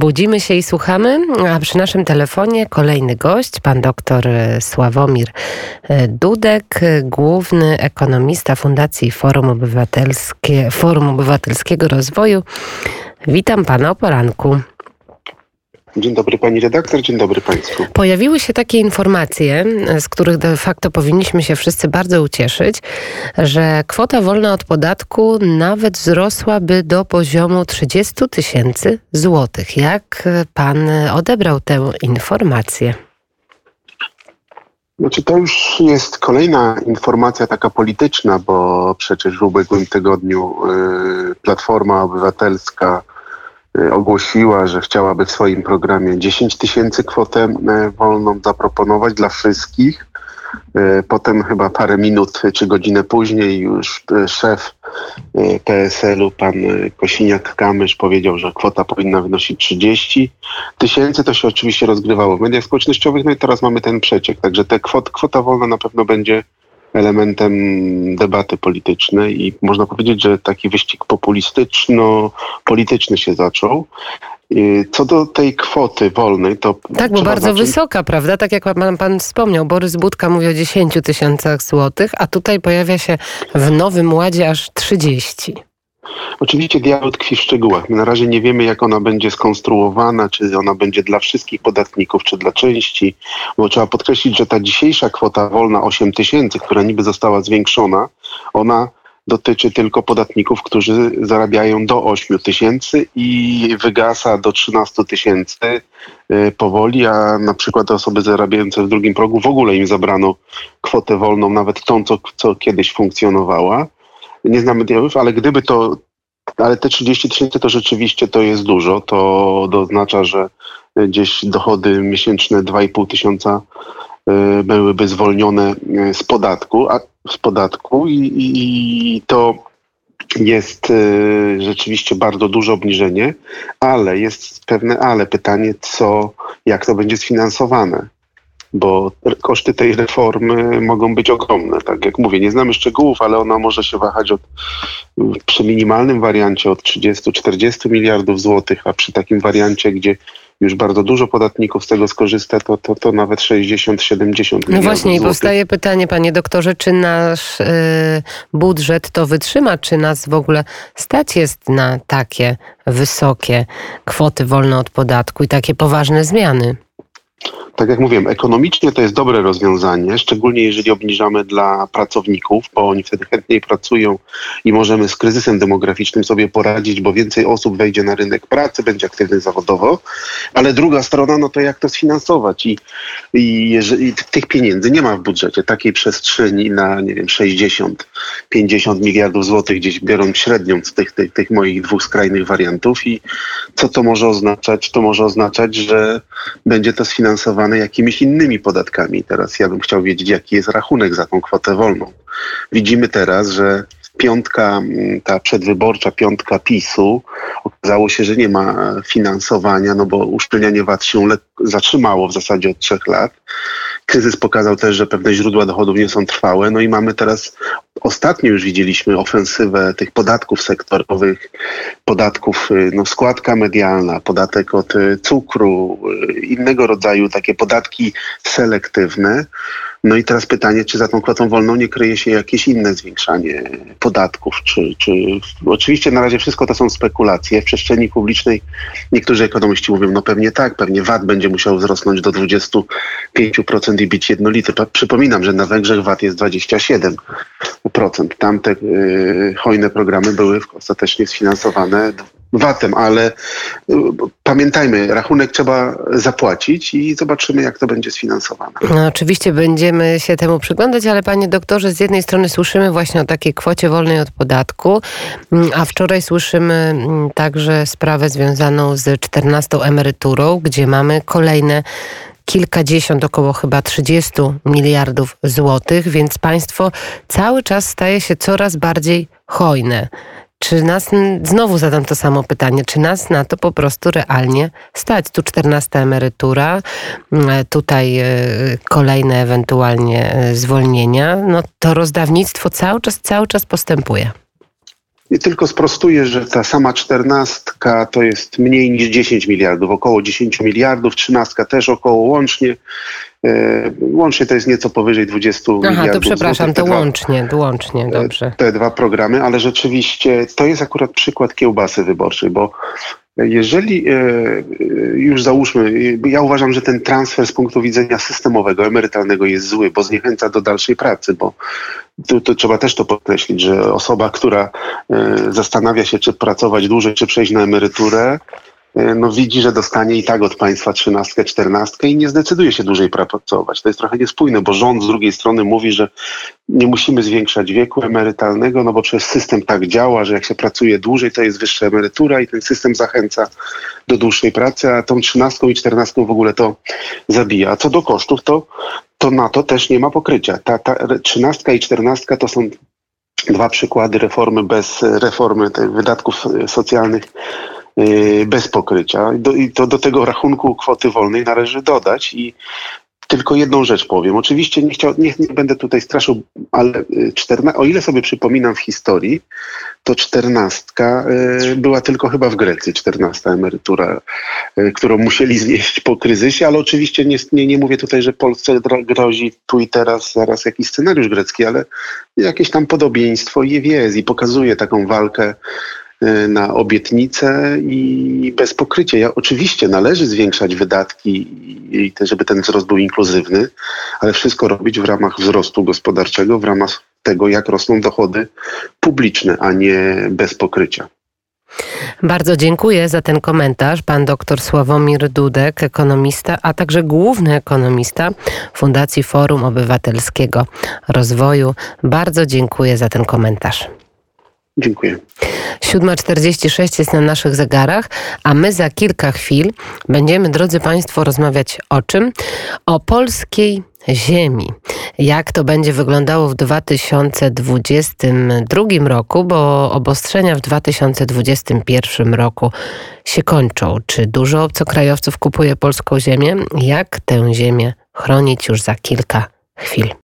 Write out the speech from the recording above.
Budzimy się i słuchamy, a przy naszym telefonie kolejny gość, pan doktor Sławomir Dudek, główny ekonomista Fundacji Forum, Obywatelskie, Forum Obywatelskiego Rozwoju. Witam pana o poranku. Dzień dobry pani redaktor, dzień dobry państwu. Pojawiły się takie informacje, z których de facto powinniśmy się wszyscy bardzo ucieszyć, że kwota wolna od podatku nawet wzrosłaby do poziomu 30 tysięcy złotych. Jak pan odebrał tę informację? Znaczy to już jest kolejna informacja taka polityczna, bo przecież w ubiegłym tygodniu y, Platforma Obywatelska ogłosiła, że chciałaby w swoim programie 10 tysięcy kwotę e, wolną zaproponować dla wszystkich. E, potem chyba parę minut czy godzinę później już szef PSL-u, pan Kosiniak-Kamysz powiedział, że kwota powinna wynosić 30 tysięcy. To się oczywiście rozgrywało w mediach społecznościowych, no i teraz mamy ten przeciek. Także ta kwot, kwota wolna na pewno będzie elementem debaty politycznej i można powiedzieć, że taki wyścig populistyczno-polityczny się zaczął. Co do tej kwoty wolnej, to. Tak, bo bardzo zacząć... wysoka, prawda? Tak jak pan, pan wspomniał, Borys Budka mówi o 10 tysiącach złotych, a tutaj pojawia się w Nowym Ładzie aż 30. Oczywiście diabeł tkwi w szczegółach. My na razie nie wiemy, jak ona będzie skonstruowana, czy ona będzie dla wszystkich podatników, czy dla części, bo trzeba podkreślić, że ta dzisiejsza kwota wolna 8 tysięcy, która niby została zwiększona, ona dotyczy tylko podatników, którzy zarabiają do 8 tysięcy i wygasa do 13 tysięcy y, powoli, a na przykład osoby zarabiające w drugim progu w ogóle im zabrano kwotę wolną, nawet tą, co, co kiedyś funkcjonowała nie znamy diabłów, ale gdyby to, ale te 30 tysięcy to rzeczywiście to jest dużo, to oznacza, że gdzieś dochody miesięczne 2,5 tysiąca e, byłyby zwolnione e, z podatku, a z podatku i, i to jest e, rzeczywiście bardzo duże obniżenie, ale jest pewne ale. Pytanie, co, jak to będzie sfinansowane bo koszty tej reformy mogą być ogromne. Tak jak mówię, nie znamy szczegółów, ale ona może się wahać od, przy minimalnym wariancie od 30-40 miliardów złotych, a przy takim wariancie, gdzie już bardzo dużo podatników z tego skorzysta, to, to, to nawet 60-70 miliardów No właśnie i powstaje pytanie, panie doktorze, czy nasz y, budżet to wytrzyma, czy nas w ogóle stać jest na takie wysokie kwoty wolne od podatku i takie poważne zmiany? Tak jak mówiłem, ekonomicznie to jest dobre rozwiązanie, szczególnie jeżeli obniżamy dla pracowników, bo oni wtedy chętniej pracują i możemy z kryzysem demograficznym sobie poradzić, bo więcej osób wejdzie na rynek pracy, będzie aktywny zawodowo. Ale druga strona, no to jak to sfinansować? I, i jeżeli tych pieniędzy nie ma w budżecie, takiej przestrzeni na, nie wiem, 60, 50 miliardów złotych, gdzieś biorąc średnią z tych, tych, tych moich dwóch skrajnych wariantów. I co to może oznaczać? To może oznaczać, że będzie to sfinansowane jakimiś innymi podatkami. Teraz ja bym chciał wiedzieć, jaki jest rachunek za tą kwotę wolną. Widzimy teraz, że piątka, mm, ta przedwyborcza piątka PiSu, okazało się, że nie ma finansowania, no bo uszczelnianie VAT się zatrzymało w zasadzie od trzech lat. Kryzys pokazał też, że pewne źródła dochodów nie są trwałe. No i mamy teraz, ostatnio już widzieliśmy ofensywę tych podatków sektorowych, podatków, y, no składka medialna, podatek od y, cukru, y, innego rodzaju takie podatki selektywne. No i teraz pytanie, czy za tą kwotą wolną nie kryje się jakieś inne zwiększanie podatków, czy, czy... Oczywiście na razie wszystko to są spekulacje. W przestrzeni publicznej niektórzy ekonomiści mówią, no pewnie tak, pewnie VAT będzie musiał wzrosnąć do 25% i być jednolity. Przypominam, że na Węgrzech VAT jest 27%. Tam te yy, hojne programy były ostatecznie sfinansowane VAT-em, ale y, pamiętajmy, rachunek trzeba zapłacić i zobaczymy, jak to będzie sfinansowane. No, oczywiście będziemy się temu przyglądać, ale panie doktorze, z jednej strony słyszymy właśnie o takiej kwocie wolnej od podatku, mm, a wczoraj słyszymy mm, także sprawę związaną z 14 emeryturą, gdzie mamy kolejne kilkadziesiąt, około chyba 30 miliardów złotych, więc państwo cały czas staje się coraz bardziej hojne. Czy nas, znowu zadam to samo pytanie, czy nas na to po prostu realnie stać? Tu 14 emerytura, tutaj e, kolejne ewentualnie e, zwolnienia. No to rozdawnictwo cały czas, cały czas postępuje. I tylko sprostuję, że ta sama czternastka to jest mniej niż 10 miliardów, około 10 miliardów, trzynastka też około łącznie. E, łącznie to jest nieco powyżej 20 Aha, miliardów. to przepraszam, to dwa- łącznie, łącznie, dobrze. te dwa programy, ale rzeczywiście to jest akurat przykład kiełbasy wyborczej, bo jeżeli e, e, już załóżmy, ja uważam, że ten transfer z punktu widzenia systemowego, emerytalnego jest zły, bo zniechęca do dalszej pracy, bo to, to trzeba też to podkreślić, że osoba, która e, zastanawia się, czy pracować dłużej, czy przejść na emeryturę, no widzi, że dostanie i tak od państwa trzynastkę, czternastkę i nie zdecyduje się dłużej pracować. To jest trochę niespójne, bo rząd z drugiej strony mówi, że nie musimy zwiększać wieku emerytalnego, no bo przecież system tak działa, że jak się pracuje dłużej, to jest wyższa emerytura i ten system zachęca do dłuższej pracy, a tą trzynastką i czternastką w ogóle to zabija. A co do kosztów, to, to na to też nie ma pokrycia. Ta, trzynastka i czternastka to są dwa przykłady reformy bez reformy wydatków e, socjalnych e, bez pokrycia. Do, I to do tego rachunku kwoty wolnej należy dodać i tylko jedną rzecz powiem. Oczywiście nie, chciał, nie, nie będę tutaj straszył, ale y, czterna, o ile sobie przypominam w historii, to czternastka y, była tylko chyba w Grecji, czternasta emerytura, y, którą musieli znieść po kryzysie, ale oczywiście nie, nie, nie mówię tutaj, że Polsce grozi tu i teraz zaraz jakiś scenariusz grecki, ale jakieś tam podobieństwo je jest i pokazuje taką walkę y, na obietnice i bez pokrycia. Ja, oczywiście należy zwiększać wydatki i te, żeby ten wzrost był inkluzywny, ale wszystko robić w ramach wzrostu gospodarczego, w ramach tego, jak rosną dochody publiczne, a nie bez pokrycia. Bardzo dziękuję za ten komentarz. Pan dr Sławomir Dudek, ekonomista, a także główny ekonomista Fundacji Forum Obywatelskiego Rozwoju. Bardzo dziękuję za ten komentarz. Dziękuję. 7.46 jest na naszych zegarach, a my za kilka chwil będziemy, drodzy Państwo, rozmawiać o czym? O polskiej ziemi. Jak to będzie wyglądało w 2022 roku, bo obostrzenia w 2021 roku się kończą. Czy dużo obcokrajowców kupuje polską ziemię? Jak tę ziemię chronić już za kilka chwil?